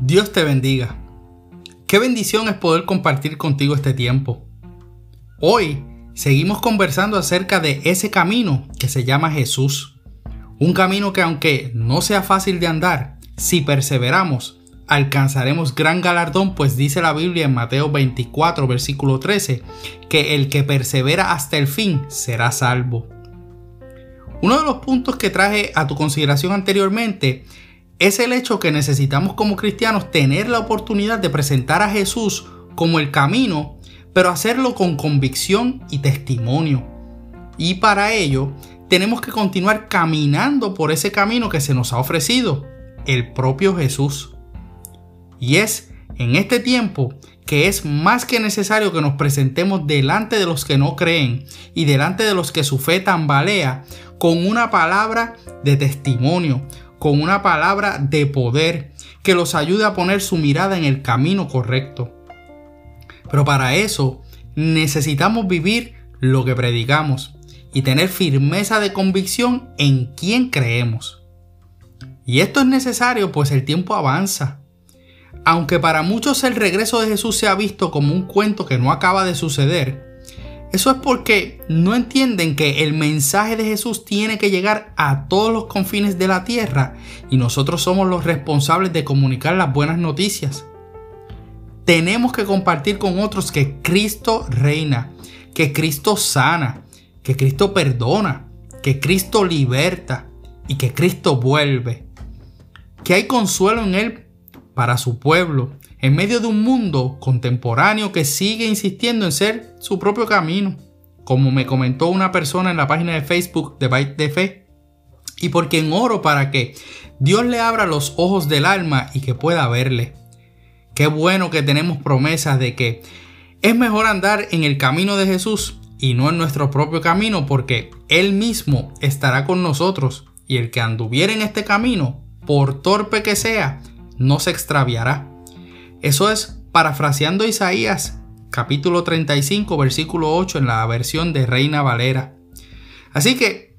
Dios te bendiga. Qué bendición es poder compartir contigo este tiempo. Hoy seguimos conversando acerca de ese camino que se llama Jesús. Un camino que aunque no sea fácil de andar, si perseveramos, alcanzaremos gran galardón, pues dice la Biblia en Mateo 24, versículo 13, que el que persevera hasta el fin será salvo. Uno de los puntos que traje a tu consideración anteriormente es el hecho que necesitamos como cristianos tener la oportunidad de presentar a Jesús como el camino, pero hacerlo con convicción y testimonio. Y para ello tenemos que continuar caminando por ese camino que se nos ha ofrecido, el propio Jesús. Y es en este tiempo que es más que necesario que nos presentemos delante de los que no creen y delante de los que su fe tambalea con una palabra de testimonio, con una palabra de poder que los ayude a poner su mirada en el camino correcto. Pero para eso necesitamos vivir lo que predicamos y tener firmeza de convicción en quién creemos. Y esto es necesario pues el tiempo avanza. Aunque para muchos el regreso de Jesús se ha visto como un cuento que no acaba de suceder, eso es porque no entienden que el mensaje de Jesús tiene que llegar a todos los confines de la tierra y nosotros somos los responsables de comunicar las buenas noticias. Tenemos que compartir con otros que Cristo reina, que Cristo sana, que Cristo perdona, que Cristo liberta y que Cristo vuelve. Que hay consuelo en Él para su pueblo en medio de un mundo contemporáneo que sigue insistiendo en ser su propio camino, como me comentó una persona en la página de Facebook de Byte de Fe, y por quien oro para que Dios le abra los ojos del alma y que pueda verle. Qué bueno que tenemos promesas de que es mejor andar en el camino de Jesús y no en nuestro propio camino porque Él mismo estará con nosotros y el que anduviera en este camino, por torpe que sea, no se extraviará. Eso es parafraseando Isaías capítulo 35 versículo 8 en la versión de Reina Valera. Así que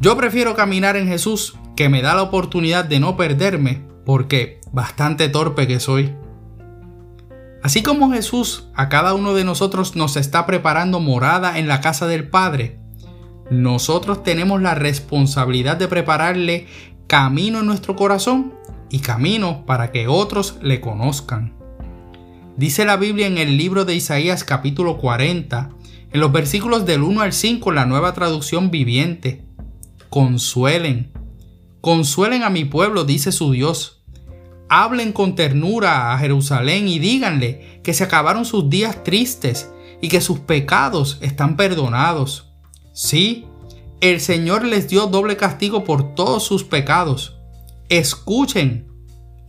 yo prefiero caminar en Jesús que me da la oportunidad de no perderme porque bastante torpe que soy. Así como Jesús a cada uno de nosotros nos está preparando morada en la casa del Padre, nosotros tenemos la responsabilidad de prepararle camino en nuestro corazón y camino para que otros le conozcan. Dice la Biblia en el libro de Isaías capítulo 40, en los versículos del 1 al 5, la nueva traducción viviente. Consuelen, consuelen a mi pueblo, dice su Dios. Hablen con ternura a Jerusalén y díganle que se acabaron sus días tristes y que sus pecados están perdonados. Sí, el Señor les dio doble castigo por todos sus pecados. Escuchen,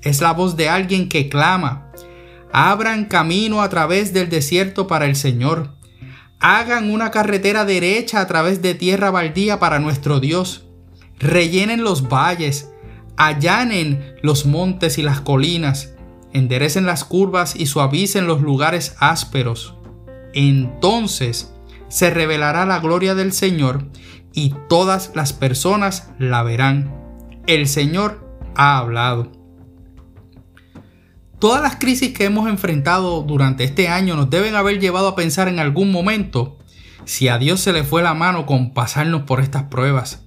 es la voz de alguien que clama Abran camino a través del desierto para el Señor. Hagan una carretera derecha a través de tierra baldía para nuestro Dios. Rellenen los valles, allanen los montes y las colinas, enderecen las curvas y suavicen los lugares ásperos. Entonces se revelará la gloria del Señor y todas las personas la verán. El Señor ha hablado. Todas las crisis que hemos enfrentado durante este año nos deben haber llevado a pensar en algún momento si a Dios se le fue la mano con pasarnos por estas pruebas.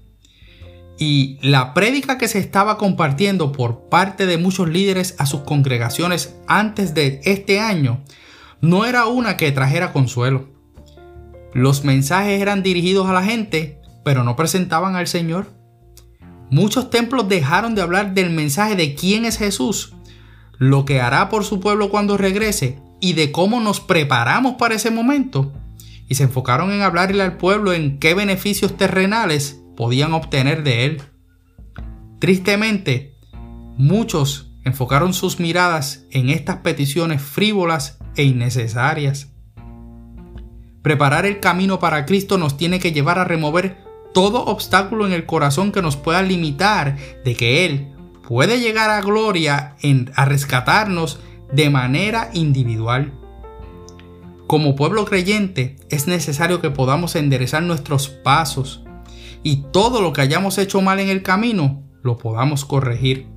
Y la prédica que se estaba compartiendo por parte de muchos líderes a sus congregaciones antes de este año no era una que trajera consuelo. Los mensajes eran dirigidos a la gente, pero no presentaban al Señor. Muchos templos dejaron de hablar del mensaje de quién es Jesús lo que hará por su pueblo cuando regrese y de cómo nos preparamos para ese momento, y se enfocaron en hablarle al pueblo en qué beneficios terrenales podían obtener de él. Tristemente, muchos enfocaron sus miradas en estas peticiones frívolas e innecesarias. Preparar el camino para Cristo nos tiene que llevar a remover todo obstáculo en el corazón que nos pueda limitar de que Él puede llegar a gloria en, a rescatarnos de manera individual. Como pueblo creyente es necesario que podamos enderezar nuestros pasos y todo lo que hayamos hecho mal en el camino lo podamos corregir.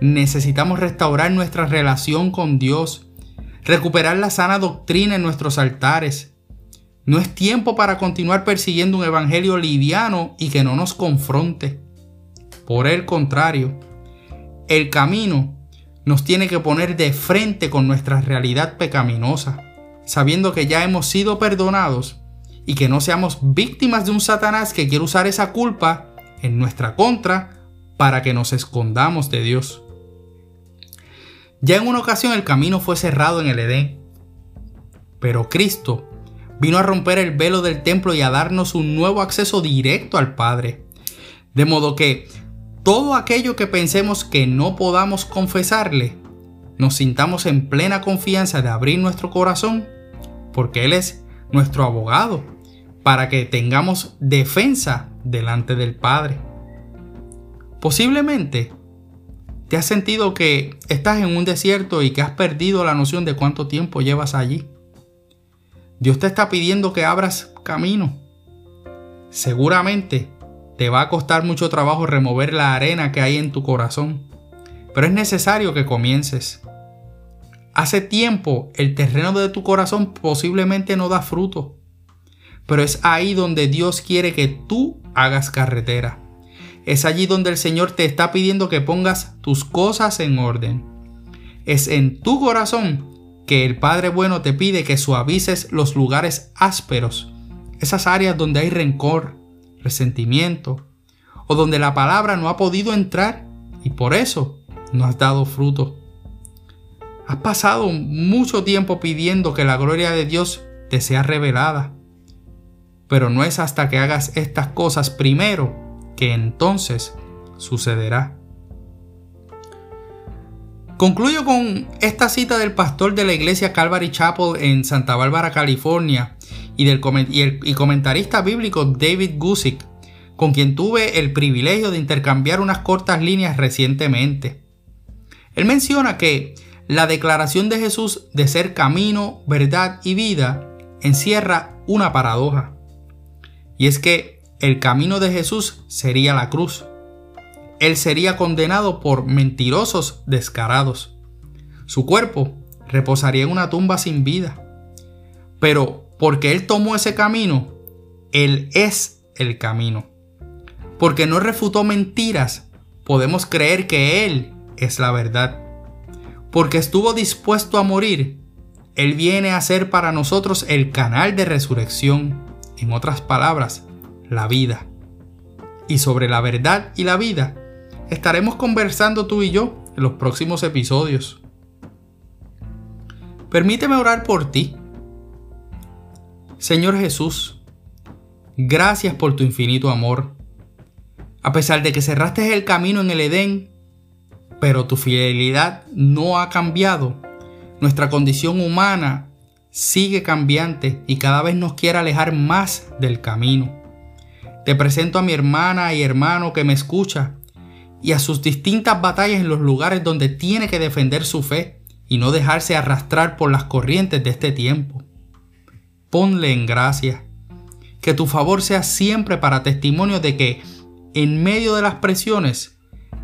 necesitamos restaurar nuestra relación con Dios, recuperar la sana doctrina en nuestros altares. No es tiempo para continuar persiguiendo un evangelio liviano y que no nos confronte. Por el contrario, el camino nos tiene que poner de frente con nuestra realidad pecaminosa, sabiendo que ya hemos sido perdonados y que no seamos víctimas de un Satanás que quiere usar esa culpa en nuestra contra para que nos escondamos de Dios. Ya en una ocasión el camino fue cerrado en el Edén, pero Cristo vino a romper el velo del templo y a darnos un nuevo acceso directo al Padre. De modo que todo aquello que pensemos que no podamos confesarle, nos sintamos en plena confianza de abrir nuestro corazón, porque Él es nuestro abogado, para que tengamos defensa delante del Padre. Posiblemente te has sentido que estás en un desierto y que has perdido la noción de cuánto tiempo llevas allí. Dios te está pidiendo que abras camino. Seguramente te va a costar mucho trabajo remover la arena que hay en tu corazón, pero es necesario que comiences. Hace tiempo el terreno de tu corazón posiblemente no da fruto, pero es ahí donde Dios quiere que tú hagas carretera. Es allí donde el Señor te está pidiendo que pongas tus cosas en orden. Es en tu corazón que el Padre bueno te pide que suavices los lugares ásperos, esas áreas donde hay rencor, resentimiento, o donde la palabra no ha podido entrar y por eso no has dado fruto. Has pasado mucho tiempo pidiendo que la gloria de Dios te sea revelada, pero no es hasta que hagas estas cosas primero que entonces sucederá. Concluyo con esta cita del pastor de la iglesia Calvary Chapel en Santa Bárbara, California, y del y comentarista bíblico David Gusick, con quien tuve el privilegio de intercambiar unas cortas líneas recientemente. Él menciona que la declaración de Jesús de ser camino, verdad y vida encierra una paradoja. Y es que el camino de Jesús sería la cruz. Él sería condenado por mentirosos descarados. Su cuerpo reposaría en una tumba sin vida. Pero porque Él tomó ese camino, Él es el camino. Porque no refutó mentiras, podemos creer que Él es la verdad. Porque estuvo dispuesto a morir, Él viene a ser para nosotros el canal de resurrección. En otras palabras, la vida. Y sobre la verdad y la vida estaremos conversando tú y yo en los próximos episodios. Permíteme orar por ti. Señor Jesús, gracias por tu infinito amor. A pesar de que cerraste el camino en el Edén, pero tu fidelidad no ha cambiado. Nuestra condición humana sigue cambiante y cada vez nos quiere alejar más del camino. Te presento a mi hermana y hermano que me escucha y a sus distintas batallas en los lugares donde tiene que defender su fe y no dejarse arrastrar por las corrientes de este tiempo. Ponle en gracia. Que tu favor sea siempre para testimonio de que, en medio de las presiones,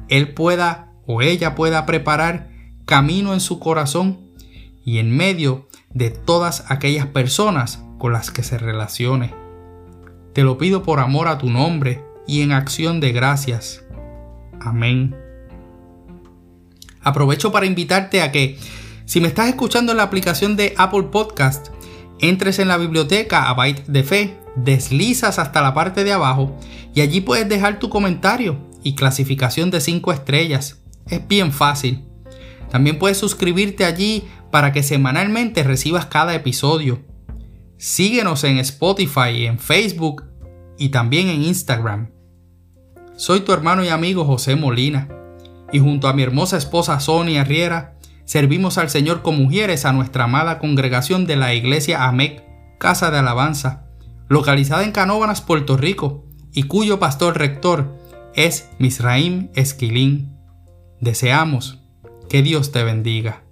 Él pueda o ella pueda preparar camino en su corazón y en medio de todas aquellas personas con las que se relacione. Te lo pido por amor a tu nombre y en acción de gracias. Amén. Aprovecho para invitarte a que, si me estás escuchando en la aplicación de Apple Podcast, entres en la biblioteca a Byte de Fe, deslizas hasta la parte de abajo y allí puedes dejar tu comentario y clasificación de 5 estrellas. Es bien fácil. También puedes suscribirte allí para que semanalmente recibas cada episodio. Síguenos en Spotify, en Facebook y también en Instagram. Soy tu hermano y amigo José Molina y junto a mi hermosa esposa Sonia Riera servimos al Señor con mujeres a nuestra amada congregación de la iglesia AMEC, Casa de Alabanza, localizada en Canóvanas, Puerto Rico, y cuyo pastor rector es Misraim Esquilín. Deseamos que Dios te bendiga.